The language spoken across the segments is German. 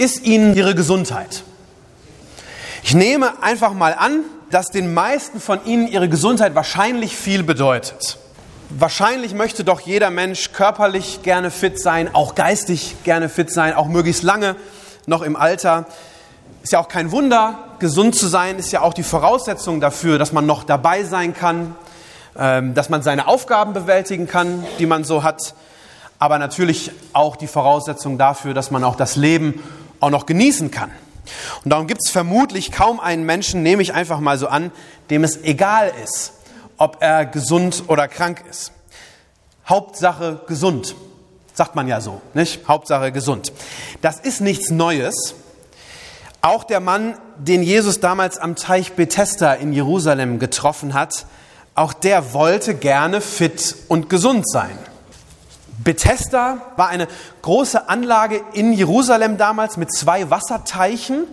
ist Ihnen Ihre Gesundheit? Ich nehme einfach mal an, dass den meisten von Ihnen Ihre Gesundheit wahrscheinlich viel bedeutet. Wahrscheinlich möchte doch jeder Mensch körperlich gerne fit sein, auch geistig gerne fit sein, auch möglichst lange noch im Alter. Ist ja auch kein Wunder, gesund zu sein ist ja auch die Voraussetzung dafür, dass man noch dabei sein kann, ähm, dass man seine Aufgaben bewältigen kann, die man so hat aber natürlich auch die Voraussetzung dafür, dass man auch das Leben auch noch genießen kann. Und darum gibt es vermutlich kaum einen Menschen, nehme ich einfach mal so an, dem es egal ist, ob er gesund oder krank ist. Hauptsache gesund, sagt man ja so, nicht? Hauptsache gesund. Das ist nichts Neues. Auch der Mann, den Jesus damals am Teich Bethesda in Jerusalem getroffen hat, auch der wollte gerne fit und gesund sein. Bethesda war eine große Anlage in Jerusalem damals mit zwei Wasserteichen,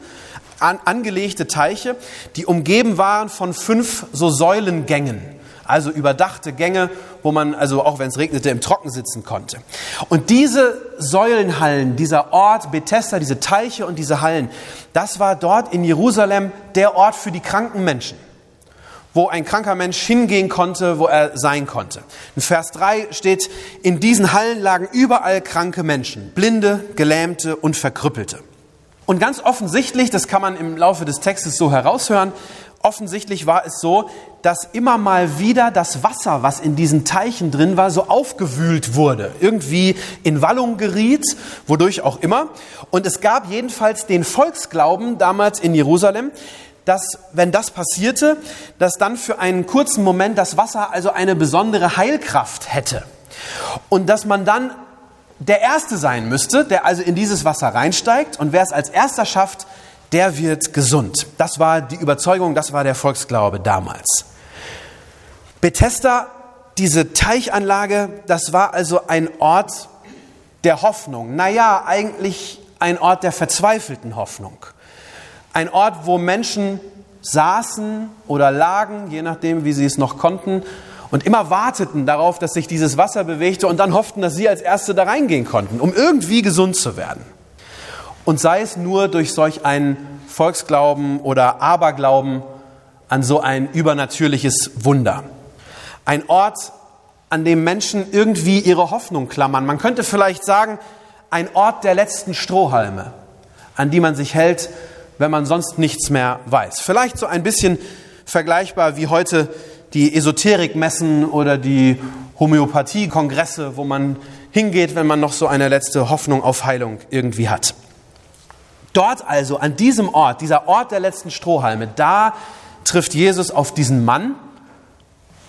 an, angelegte Teiche, die umgeben waren von fünf so Säulengängen, also überdachte Gänge, wo man also auch wenn es regnete im Trocken sitzen konnte. Und diese Säulenhallen, dieser Ort Bethesda, diese Teiche und diese Hallen, das war dort in Jerusalem der Ort für die kranken Menschen wo ein kranker Mensch hingehen konnte, wo er sein konnte. In Vers 3 steht, in diesen Hallen lagen überall kranke Menschen, Blinde, Gelähmte und Verkrüppelte. Und ganz offensichtlich, das kann man im Laufe des Textes so heraushören, offensichtlich war es so, dass immer mal wieder das Wasser, was in diesen Teichen drin war, so aufgewühlt wurde, irgendwie in Wallung geriet, wodurch auch immer. Und es gab jedenfalls den Volksglauben damals in Jerusalem, dass, wenn das passierte, dass dann für einen kurzen Moment das Wasser also eine besondere Heilkraft hätte. Und dass man dann der Erste sein müsste, der also in dieses Wasser reinsteigt und wer es als Erster schafft, der wird gesund. Das war die Überzeugung, das war der Volksglaube damals. Bethesda, diese Teichanlage, das war also ein Ort der Hoffnung. Naja, eigentlich ein Ort der verzweifelten Hoffnung. Ein Ort, wo Menschen saßen oder lagen, je nachdem, wie sie es noch konnten, und immer warteten darauf, dass sich dieses Wasser bewegte und dann hofften, dass sie als Erste da reingehen konnten, um irgendwie gesund zu werden. Und sei es nur durch solch einen Volksglauben oder Aberglauben an so ein übernatürliches Wunder. Ein Ort, an dem Menschen irgendwie ihre Hoffnung klammern. Man könnte vielleicht sagen, ein Ort der letzten Strohhalme, an die man sich hält, wenn man sonst nichts mehr weiß. Vielleicht so ein bisschen vergleichbar wie heute die Esoterikmessen oder die Homöopathie-Kongresse, wo man hingeht, wenn man noch so eine letzte Hoffnung auf Heilung irgendwie hat. Dort also, an diesem Ort, dieser Ort der letzten Strohhalme, da trifft Jesus auf diesen Mann.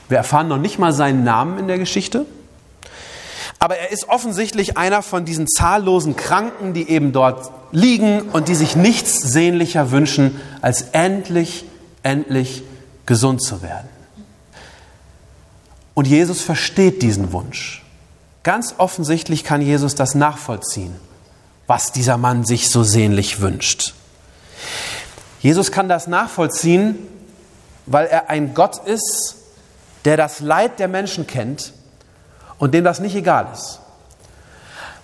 Wir erfahren noch nicht mal seinen Namen in der Geschichte. Aber er ist offensichtlich einer von diesen zahllosen Kranken, die eben dort liegen und die sich nichts sehnlicher wünschen, als endlich, endlich gesund zu werden. Und Jesus versteht diesen Wunsch. Ganz offensichtlich kann Jesus das nachvollziehen, was dieser Mann sich so sehnlich wünscht. Jesus kann das nachvollziehen, weil er ein Gott ist, der das Leid der Menschen kennt und dem das nicht egal ist.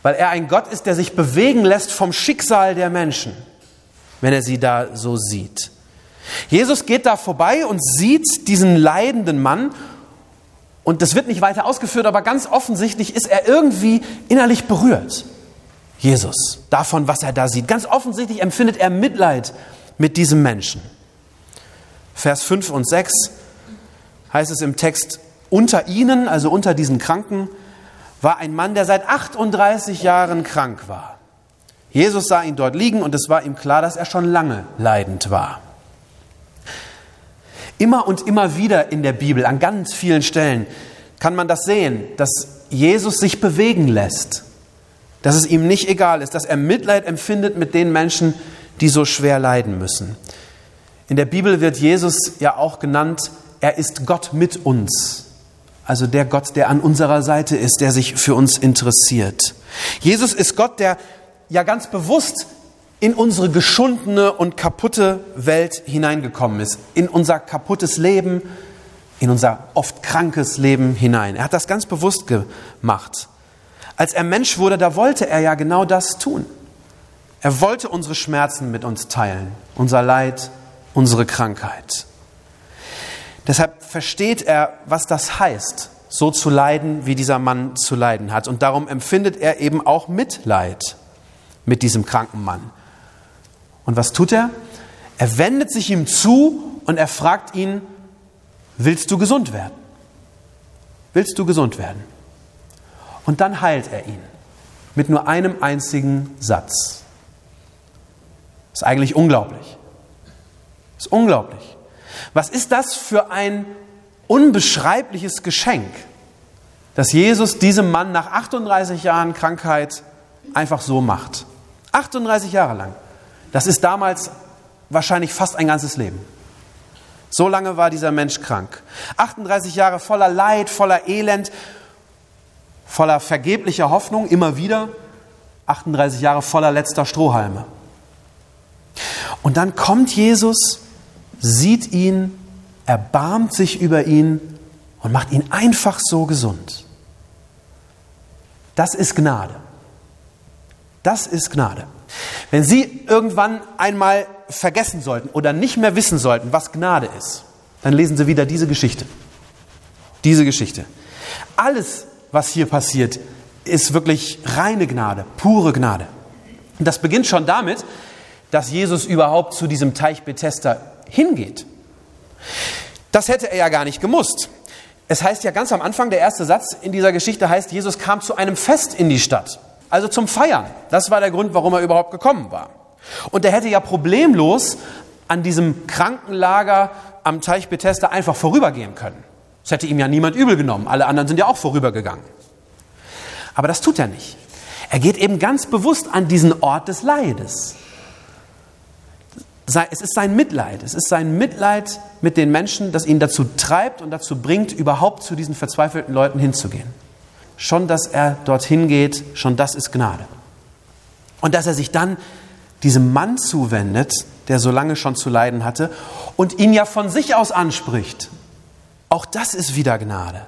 Weil er ein Gott ist, der sich bewegen lässt vom Schicksal der Menschen, wenn er sie da so sieht. Jesus geht da vorbei und sieht diesen leidenden Mann und das wird nicht weiter ausgeführt, aber ganz offensichtlich ist er irgendwie innerlich berührt. Jesus, davon, was er da sieht. Ganz offensichtlich empfindet er Mitleid mit diesem Menschen. Vers 5 und 6 heißt es im Text, unter ihnen, also unter diesen Kranken, war ein Mann, der seit 38 Jahren krank war. Jesus sah ihn dort liegen und es war ihm klar, dass er schon lange leidend war. Immer und immer wieder in der Bibel, an ganz vielen Stellen, kann man das sehen, dass Jesus sich bewegen lässt dass es ihm nicht egal ist, dass er Mitleid empfindet mit den Menschen, die so schwer leiden müssen. In der Bibel wird Jesus ja auch genannt, er ist Gott mit uns. Also der Gott, der an unserer Seite ist, der sich für uns interessiert. Jesus ist Gott, der ja ganz bewusst in unsere geschundene und kaputte Welt hineingekommen ist, in unser kaputtes Leben, in unser oft krankes Leben hinein. Er hat das ganz bewusst gemacht. Als er Mensch wurde, da wollte er ja genau das tun. Er wollte unsere Schmerzen mit uns teilen, unser Leid, unsere Krankheit. Deshalb versteht er, was das heißt, so zu leiden, wie dieser Mann zu leiden hat. Und darum empfindet er eben auch Mitleid mit diesem kranken Mann. Und was tut er? Er wendet sich ihm zu und er fragt ihn, willst du gesund werden? Willst du gesund werden? Und dann heilt er ihn mit nur einem einzigen Satz. Ist eigentlich unglaublich. Ist unglaublich. Was ist das für ein unbeschreibliches Geschenk, dass Jesus diesem Mann nach 38 Jahren Krankheit einfach so macht? 38 Jahre lang. Das ist damals wahrscheinlich fast ein ganzes Leben. So lange war dieser Mensch krank. 38 Jahre voller Leid, voller Elend, voller vergeblicher Hoffnung, immer wieder. 38 Jahre voller letzter Strohhalme. Und dann kommt Jesus, sieht ihn, erbarmt sich über ihn und macht ihn einfach so gesund. Das ist Gnade. Das ist Gnade. Wenn Sie irgendwann einmal vergessen sollten oder nicht mehr wissen sollten, was Gnade ist, dann lesen Sie wieder diese Geschichte. Diese Geschichte. Alles, was hier passiert, ist wirklich reine Gnade, pure Gnade. Und das beginnt schon damit, dass Jesus überhaupt zu diesem Teich Bethesda hingeht. Das hätte er ja gar nicht gemusst. Es heißt ja ganz am Anfang, der erste Satz in dieser Geschichte heißt, Jesus kam zu einem Fest in die Stadt also zum Feiern. Das war der Grund, warum er überhaupt gekommen war. Und er hätte ja problemlos an diesem Krankenlager am Teich Bethesda einfach vorübergehen können. Das hätte ihm ja niemand übel genommen. Alle anderen sind ja auch vorübergegangen. Aber das tut er nicht. Er geht eben ganz bewusst an diesen Ort des Leides. Es ist sein Mitleid. Es ist sein Mitleid mit den Menschen, das ihn dazu treibt und dazu bringt, überhaupt zu diesen verzweifelten Leuten hinzugehen. Schon, dass er dorthin geht, schon das ist Gnade. Und dass er sich dann diesem Mann zuwendet, der so lange schon zu leiden hatte, und ihn ja von sich aus anspricht. Auch das ist wieder Gnade.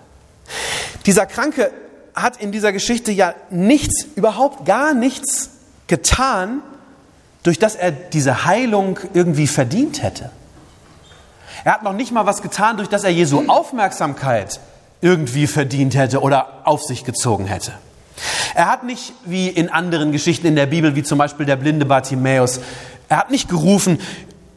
Dieser Kranke hat in dieser Geschichte ja nichts, überhaupt gar nichts getan, durch das er diese Heilung irgendwie verdient hätte. Er hat noch nicht mal was getan, durch das er Jesu Aufmerksamkeit irgendwie verdient hätte oder auf sich gezogen hätte. Er hat nicht wie in anderen Geschichten in der Bibel, wie zum Beispiel der blinde Bartimäus, er hat nicht gerufen,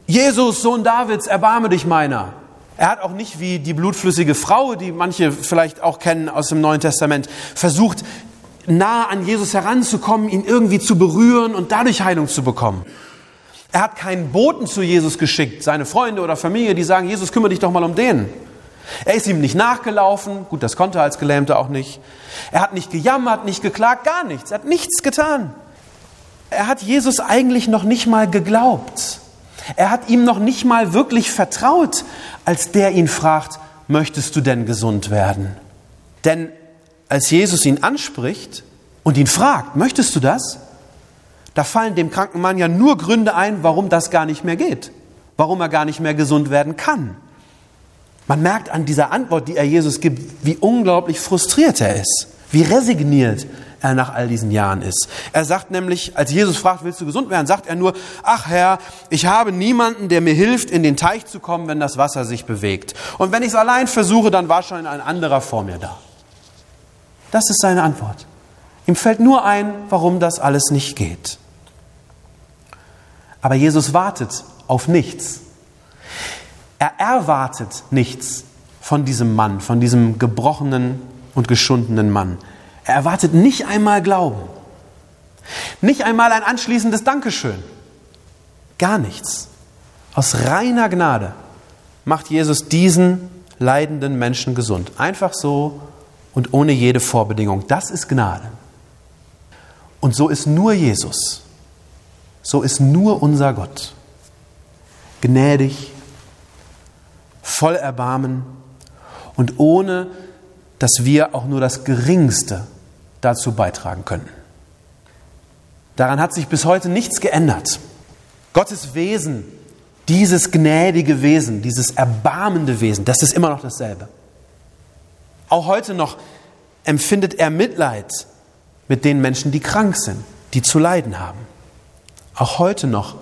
Jesus, Sohn Davids, erbarme dich meiner. Er hat auch nicht wie die blutflüssige Frau, die manche vielleicht auch kennen aus dem Neuen Testament, versucht, nah an Jesus heranzukommen, ihn irgendwie zu berühren und dadurch Heilung zu bekommen. Er hat keinen Boten zu Jesus geschickt, seine Freunde oder Familie, die sagen, Jesus, kümmere dich doch mal um den. Er ist ihm nicht nachgelaufen, gut, das konnte er als Gelähmter auch nicht. Er hat nicht gejammert, nicht geklagt, gar nichts. Er hat nichts getan. Er hat Jesus eigentlich noch nicht mal geglaubt. Er hat ihm noch nicht mal wirklich vertraut, als der ihn fragt, möchtest du denn gesund werden? Denn als Jesus ihn anspricht und ihn fragt, möchtest du das? Da fallen dem kranken Mann ja nur Gründe ein, warum das gar nicht mehr geht, warum er gar nicht mehr gesund werden kann. Man merkt an dieser Antwort, die er Jesus gibt, wie unglaublich frustriert er ist, wie resigniert er nach all diesen Jahren ist. Er sagt nämlich, als Jesus fragt, willst du gesund werden, sagt er nur, ach Herr, ich habe niemanden, der mir hilft, in den Teich zu kommen, wenn das Wasser sich bewegt. Und wenn ich es allein versuche, dann war schon ein anderer vor mir da. Das ist seine Antwort. Ihm fällt nur ein, warum das alles nicht geht. Aber Jesus wartet auf nichts. Er erwartet nichts von diesem Mann, von diesem gebrochenen und geschundenen Mann. Er erwartet nicht einmal Glauben. Nicht einmal ein anschließendes Dankeschön. Gar nichts. Aus reiner Gnade macht Jesus diesen leidenden Menschen gesund. Einfach so und ohne jede Vorbedingung. Das ist Gnade. Und so ist nur Jesus. So ist nur unser Gott. Gnädig, voll Erbarmen und ohne, dass wir auch nur das Geringste dazu beitragen können. Daran hat sich bis heute nichts geändert. Gottes Wesen, dieses gnädige Wesen, dieses erbarmende Wesen, das ist immer noch dasselbe. Auch heute noch empfindet er Mitleid mit den Menschen, die krank sind, die zu leiden haben. Auch heute noch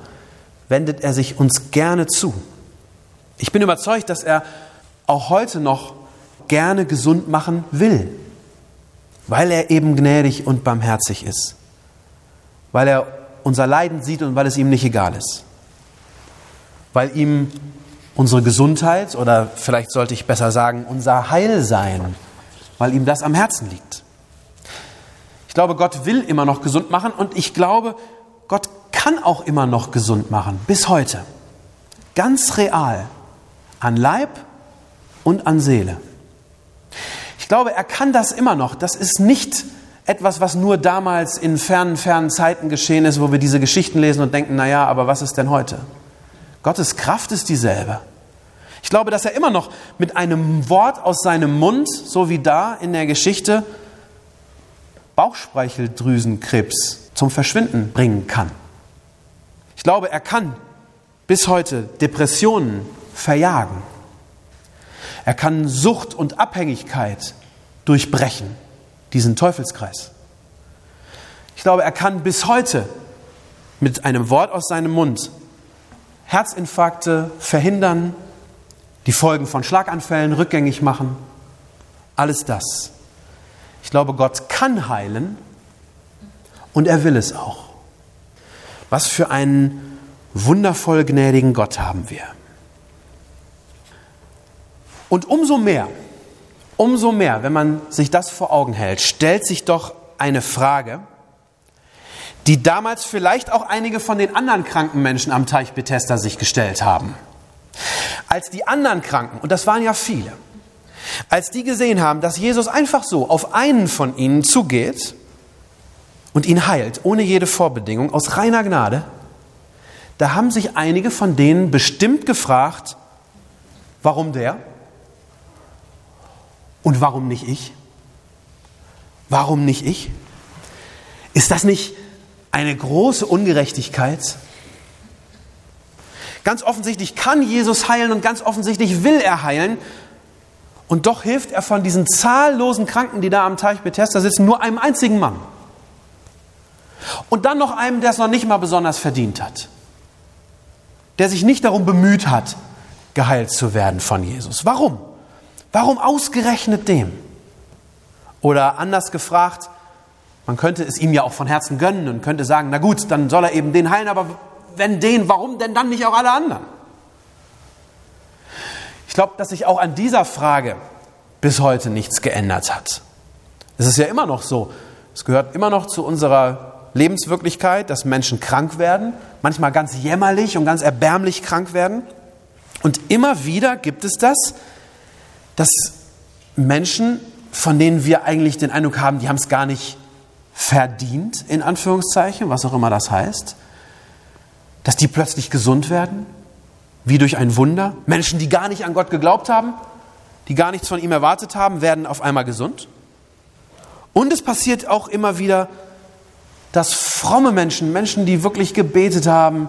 wendet er sich uns gerne zu. Ich bin überzeugt, dass er auch heute noch gerne gesund machen will, weil er eben gnädig und barmherzig ist, weil er unser Leiden sieht und weil es ihm nicht egal ist, weil ihm unsere Gesundheit oder vielleicht sollte ich besser sagen unser Heilsein, weil ihm das am Herzen liegt. Ich glaube, Gott will immer noch gesund machen und ich glaube, Gott kann auch immer noch gesund machen, bis heute. Ganz real, an Leib und an Seele. Ich glaube, er kann das immer noch. Das ist nicht etwas, was nur damals in fernen, fernen Zeiten geschehen ist, wo wir diese Geschichten lesen und denken, naja, aber was ist denn heute? Gottes Kraft ist dieselbe. Ich glaube, dass er immer noch mit einem Wort aus seinem Mund, so wie da in der Geschichte, Bauchspeicheldrüsenkrebs zum Verschwinden bringen kann. Ich glaube, er kann bis heute Depressionen verjagen. Er kann Sucht und Abhängigkeit durchbrechen, diesen Teufelskreis. Ich glaube, er kann bis heute mit einem Wort aus seinem Mund Herzinfarkte verhindern, die Folgen von Schlaganfällen rückgängig machen. Alles das. Ich glaube, Gott kann heilen und er will es auch. Was für einen wundervoll gnädigen Gott haben wir. Und umso mehr, umso mehr, wenn man sich das vor Augen hält, stellt sich doch eine Frage, die damals vielleicht auch einige von den anderen kranken Menschen am Teich Bethesda sich gestellt haben. Als die anderen Kranken, und das waren ja viele, als die gesehen haben, dass Jesus einfach so auf einen von ihnen zugeht und ihn heilt, ohne jede Vorbedingung, aus reiner Gnade, da haben sich einige von denen bestimmt gefragt, warum der? Und warum nicht ich? Warum nicht ich? Ist das nicht eine große Ungerechtigkeit? Ganz offensichtlich kann Jesus heilen und ganz offensichtlich will er heilen. Und doch hilft er von diesen zahllosen Kranken, die da am Teich Bethesda sitzen, nur einem einzigen Mann. Und dann noch einem, der es noch nicht mal besonders verdient hat. Der sich nicht darum bemüht hat, geheilt zu werden von Jesus. Warum? Warum ausgerechnet dem? Oder anders gefragt, man könnte es ihm ja auch von Herzen gönnen und könnte sagen, na gut, dann soll er eben den heilen, aber wenn den, warum denn dann nicht auch alle anderen? Ich glaube, dass sich auch an dieser Frage bis heute nichts geändert hat. Es ist ja immer noch so, es gehört immer noch zu unserer Lebenswirklichkeit, dass Menschen krank werden, manchmal ganz jämmerlich und ganz erbärmlich krank werden. Und immer wieder gibt es das, dass Menschen, von denen wir eigentlich den Eindruck haben, die haben es gar nicht verdient, in Anführungszeichen, was auch immer das heißt, dass die plötzlich gesund werden, wie durch ein Wunder. Menschen, die gar nicht an Gott geglaubt haben, die gar nichts von ihm erwartet haben, werden auf einmal gesund. Und es passiert auch immer wieder, dass fromme Menschen, Menschen, die wirklich gebetet haben,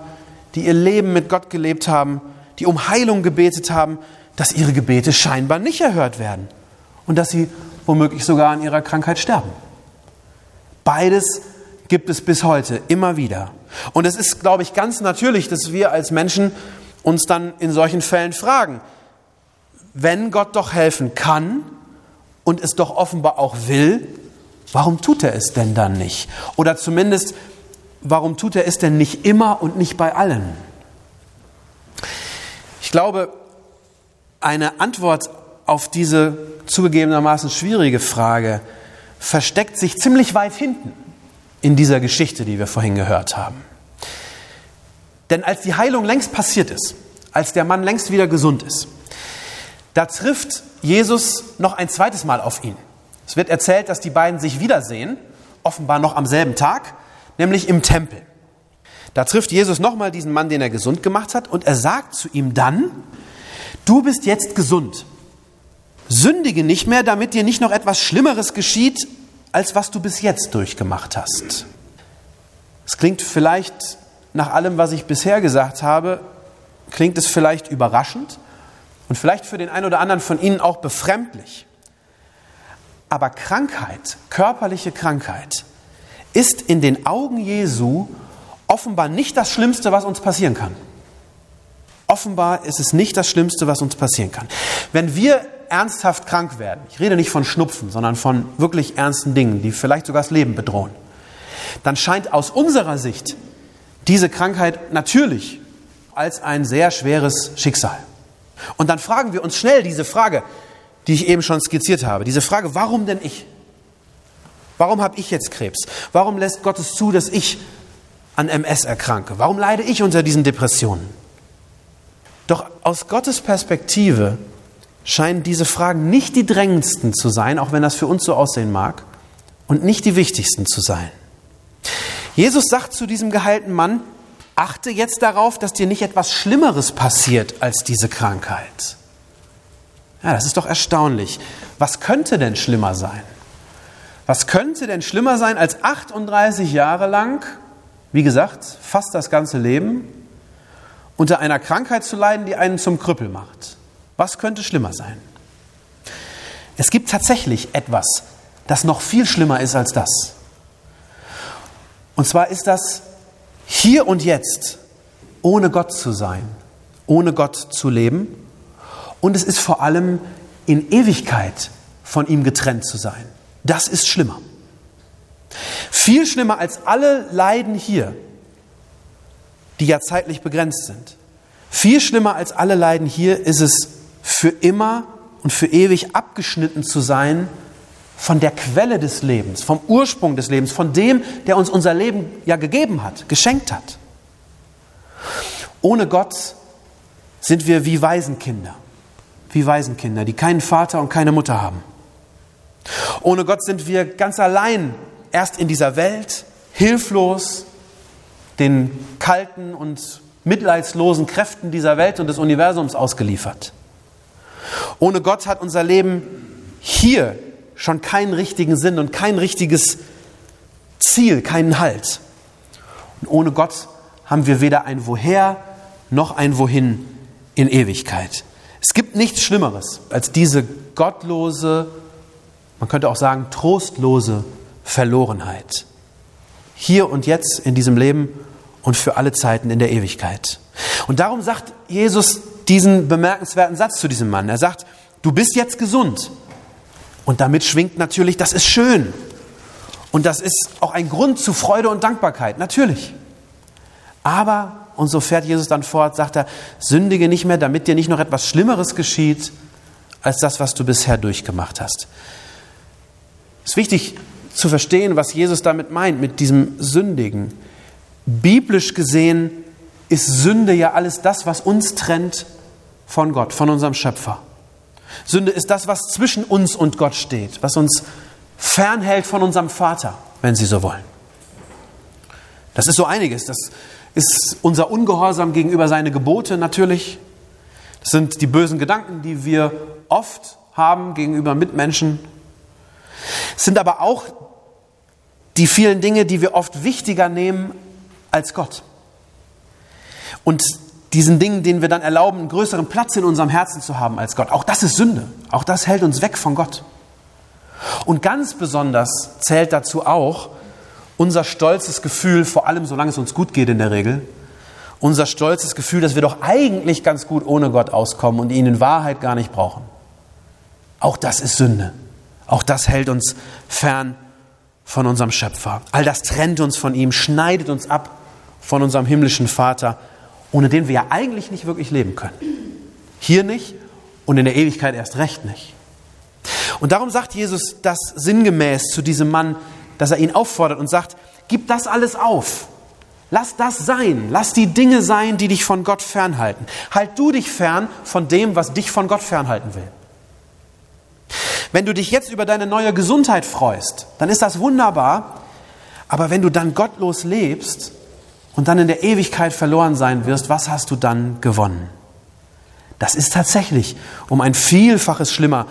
die ihr Leben mit Gott gelebt haben, die um Heilung gebetet haben, dass ihre Gebete scheinbar nicht erhört werden und dass sie womöglich sogar an ihrer Krankheit sterben. Beides gibt es bis heute immer wieder. Und es ist, glaube ich, ganz natürlich, dass wir als Menschen uns dann in solchen Fällen fragen, wenn Gott doch helfen kann und es doch offenbar auch will, warum tut er es denn dann nicht? Oder zumindest, warum tut er es denn nicht immer und nicht bei allen? Ich glaube, eine Antwort auf diese zugegebenermaßen schwierige Frage versteckt sich ziemlich weit hinten in dieser Geschichte, die wir vorhin gehört haben. Denn als die Heilung längst passiert ist, als der Mann längst wieder gesund ist, da trifft Jesus noch ein zweites Mal auf ihn. Es wird erzählt, dass die beiden sich wiedersehen, offenbar noch am selben Tag, nämlich im Tempel. Da trifft Jesus nochmal diesen Mann, den er gesund gemacht hat, und er sagt zu ihm dann, du bist jetzt gesund. Sündige nicht mehr, damit dir nicht noch etwas Schlimmeres geschieht, als was du bis jetzt durchgemacht hast. Es klingt vielleicht nach allem, was ich bisher gesagt habe, klingt es vielleicht überraschend und vielleicht für den einen oder anderen von Ihnen auch befremdlich. Aber Krankheit, körperliche Krankheit, ist in den Augen Jesu offenbar nicht das Schlimmste, was uns passieren kann. Offenbar ist es nicht das Schlimmste, was uns passieren kann. Wenn wir ernsthaft krank werden, ich rede nicht von Schnupfen, sondern von wirklich ernsten Dingen, die vielleicht sogar das Leben bedrohen, dann scheint aus unserer Sicht diese Krankheit natürlich als ein sehr schweres Schicksal. Und dann fragen wir uns schnell diese Frage, die ich eben schon skizziert habe, diese Frage, warum denn ich? Warum habe ich jetzt Krebs? Warum lässt Gott es zu, dass ich an MS erkranke? Warum leide ich unter diesen Depressionen? Doch aus Gottes Perspektive scheinen diese Fragen nicht die drängendsten zu sein, auch wenn das für uns so aussehen mag, und nicht die wichtigsten zu sein. Jesus sagt zu diesem geheilten Mann, achte jetzt darauf, dass dir nicht etwas Schlimmeres passiert als diese Krankheit. Ja, das ist doch erstaunlich. Was könnte denn schlimmer sein? Was könnte denn schlimmer sein, als 38 Jahre lang, wie gesagt, fast das ganze Leben, unter einer Krankheit zu leiden, die einen zum Krüppel macht? Was könnte schlimmer sein? Es gibt tatsächlich etwas, das noch viel schlimmer ist als das. Und zwar ist das hier und jetzt ohne Gott zu sein, ohne Gott zu leben. Und es ist vor allem in Ewigkeit von ihm getrennt zu sein. Das ist schlimmer. Viel schlimmer als alle Leiden hier, die ja zeitlich begrenzt sind. Viel schlimmer als alle Leiden hier ist es, für immer und für ewig abgeschnitten zu sein von der Quelle des Lebens, vom Ursprung des Lebens, von dem, der uns unser Leben ja gegeben hat, geschenkt hat. Ohne Gott sind wir wie Waisenkinder, wie Waisenkinder, die keinen Vater und keine Mutter haben. Ohne Gott sind wir ganz allein erst in dieser Welt, hilflos, den kalten und mitleidslosen Kräften dieser Welt und des Universums ausgeliefert. Ohne Gott hat unser Leben hier schon keinen richtigen Sinn und kein richtiges Ziel, keinen Halt. Und ohne Gott haben wir weder ein Woher noch ein Wohin in Ewigkeit. Es gibt nichts Schlimmeres als diese gottlose, man könnte auch sagen trostlose Verlorenheit. Hier und jetzt in diesem Leben und für alle Zeiten in der Ewigkeit. Und darum sagt Jesus diesen bemerkenswerten Satz zu diesem Mann. Er sagt, du bist jetzt gesund. Und damit schwingt natürlich, das ist schön. Und das ist auch ein Grund zu Freude und Dankbarkeit, natürlich. Aber, und so fährt Jesus dann fort, sagt er, sündige nicht mehr, damit dir nicht noch etwas Schlimmeres geschieht, als das, was du bisher durchgemacht hast. Es ist wichtig zu verstehen, was Jesus damit meint, mit diesem Sündigen. Biblisch gesehen ist Sünde ja alles das, was uns trennt von Gott, von unserem Schöpfer. Sünde ist das, was zwischen uns und Gott steht, was uns fernhält von unserem Vater, wenn Sie so wollen. Das ist so einiges. Das ist unser Ungehorsam gegenüber seine Gebote natürlich. Das sind die bösen Gedanken, die wir oft haben gegenüber Mitmenschen. Es sind aber auch die vielen Dinge, die wir oft wichtiger nehmen als Gott. Und diesen Dingen, denen wir dann erlauben, einen größeren Platz in unserem Herzen zu haben als Gott. Auch das ist Sünde. Auch das hält uns weg von Gott. Und ganz besonders zählt dazu auch unser stolzes Gefühl, vor allem solange es uns gut geht in der Regel, unser stolzes Gefühl, dass wir doch eigentlich ganz gut ohne Gott auskommen und ihn in Wahrheit gar nicht brauchen. Auch das ist Sünde. Auch das hält uns fern von unserem Schöpfer. All das trennt uns von ihm, schneidet uns ab von unserem himmlischen Vater ohne den wir ja eigentlich nicht wirklich leben können. Hier nicht und in der Ewigkeit erst recht nicht. Und darum sagt Jesus das sinngemäß zu diesem Mann, dass er ihn auffordert und sagt, gib das alles auf. Lass das sein. Lass die Dinge sein, die dich von Gott fernhalten. Halt du dich fern von dem, was dich von Gott fernhalten will. Wenn du dich jetzt über deine neue Gesundheit freust, dann ist das wunderbar. Aber wenn du dann gottlos lebst und dann in der Ewigkeit verloren sein wirst, was hast du dann gewonnen? Das ist tatsächlich um ein Vielfaches schlimmer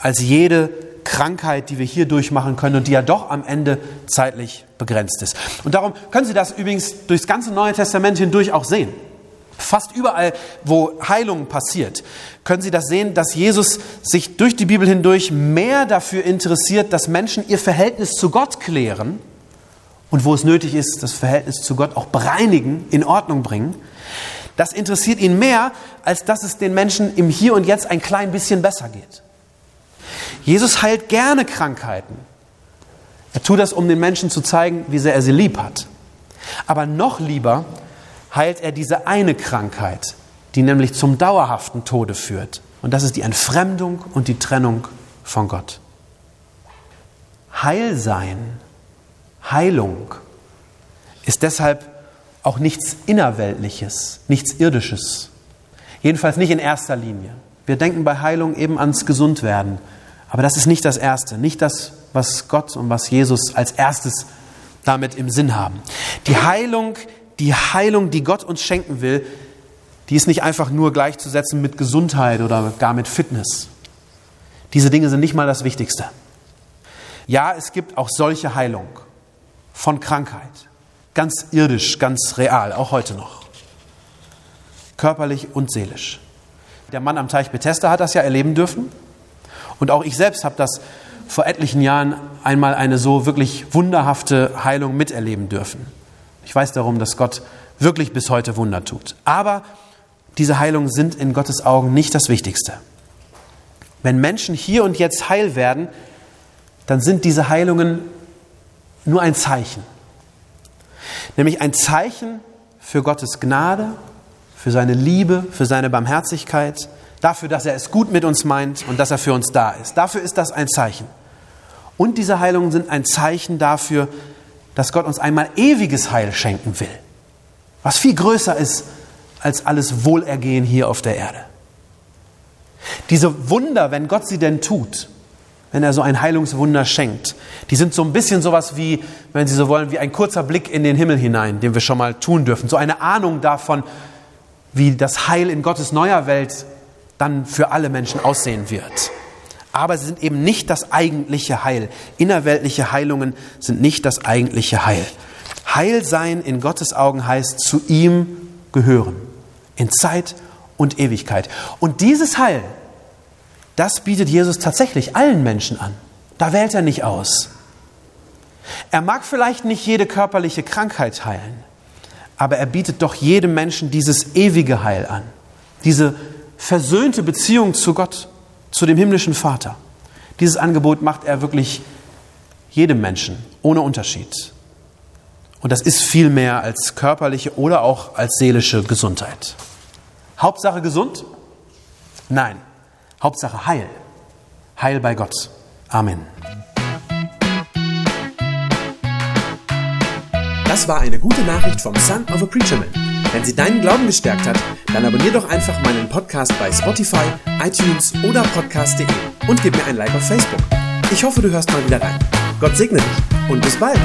als jede Krankheit, die wir hier durchmachen können und die ja doch am Ende zeitlich begrenzt ist. Und darum können Sie das übrigens durchs ganze Neue Testament hindurch auch sehen. Fast überall, wo Heilung passiert, können Sie das sehen, dass Jesus sich durch die Bibel hindurch mehr dafür interessiert, dass Menschen ihr Verhältnis zu Gott klären und wo es nötig ist, das Verhältnis zu Gott auch bereinigen, in Ordnung bringen. Das interessiert ihn mehr, als dass es den Menschen im Hier und Jetzt ein klein bisschen besser geht. Jesus heilt gerne Krankheiten. Er tut das, um den Menschen zu zeigen, wie sehr er sie lieb hat. Aber noch lieber heilt er diese eine Krankheit, die nämlich zum dauerhaften Tode führt. Und das ist die Entfremdung und die Trennung von Gott. Heilsein, Heilung ist deshalb auch nichts Innerweltliches, nichts Irdisches. Jedenfalls nicht in erster Linie. Wir denken bei Heilung eben ans Gesundwerden. Aber das ist nicht das Erste, nicht das, was Gott und was Jesus als erstes damit im Sinn haben. Die Heilung die Heilung, die Gott uns schenken will, die ist nicht einfach nur gleichzusetzen mit Gesundheit oder gar mit Fitness. Diese Dinge sind nicht mal das Wichtigste. Ja, es gibt auch solche Heilung von Krankheit. Ganz irdisch, ganz real, auch heute noch. Körperlich und seelisch. Der Mann am Teich Bethesda hat das ja erleben dürfen. Und auch ich selbst habe das vor etlichen Jahren einmal eine so wirklich wunderhafte Heilung miterleben dürfen. Ich weiß darum, dass Gott wirklich bis heute Wunder tut. Aber diese Heilungen sind in Gottes Augen nicht das Wichtigste. Wenn Menschen hier und jetzt heil werden, dann sind diese Heilungen nur ein Zeichen. Nämlich ein Zeichen für Gottes Gnade, für seine Liebe, für seine Barmherzigkeit, dafür, dass er es gut mit uns meint und dass er für uns da ist. Dafür ist das ein Zeichen. Und diese Heilungen sind ein Zeichen dafür, dass Gott uns einmal ewiges Heil schenken will, was viel größer ist als alles Wohlergehen hier auf der Erde. Diese Wunder, wenn Gott sie denn tut, wenn er so ein Heilungswunder schenkt, die sind so ein bisschen sowas wie, wenn Sie so wollen, wie ein kurzer Blick in den Himmel hinein, den wir schon mal tun dürfen. So eine Ahnung davon, wie das Heil in Gottes neuer Welt dann für alle Menschen aussehen wird aber sie sind eben nicht das eigentliche Heil. Innerweltliche Heilungen sind nicht das eigentliche Heil. Heil sein in Gottes Augen heißt zu ihm gehören, in Zeit und Ewigkeit. Und dieses Heil, das bietet Jesus tatsächlich allen Menschen an. Da wählt er nicht aus. Er mag vielleicht nicht jede körperliche Krankheit heilen, aber er bietet doch jedem Menschen dieses ewige Heil an, diese versöhnte Beziehung zu Gott zu dem himmlischen Vater. Dieses Angebot macht er wirklich jedem Menschen, ohne Unterschied. Und das ist viel mehr als körperliche oder auch als seelische Gesundheit. Hauptsache gesund? Nein. Hauptsache Heil. Heil bei Gott. Amen. Das war eine gute Nachricht vom Son of a Preacher Man. Wenn sie deinen Glauben gestärkt hat, dann abonnier doch einfach meinen Podcast bei Spotify, iTunes oder podcast.de und gib mir ein Like auf Facebook. Ich hoffe, du hörst mal wieder rein. Gott segne dich und bis bald.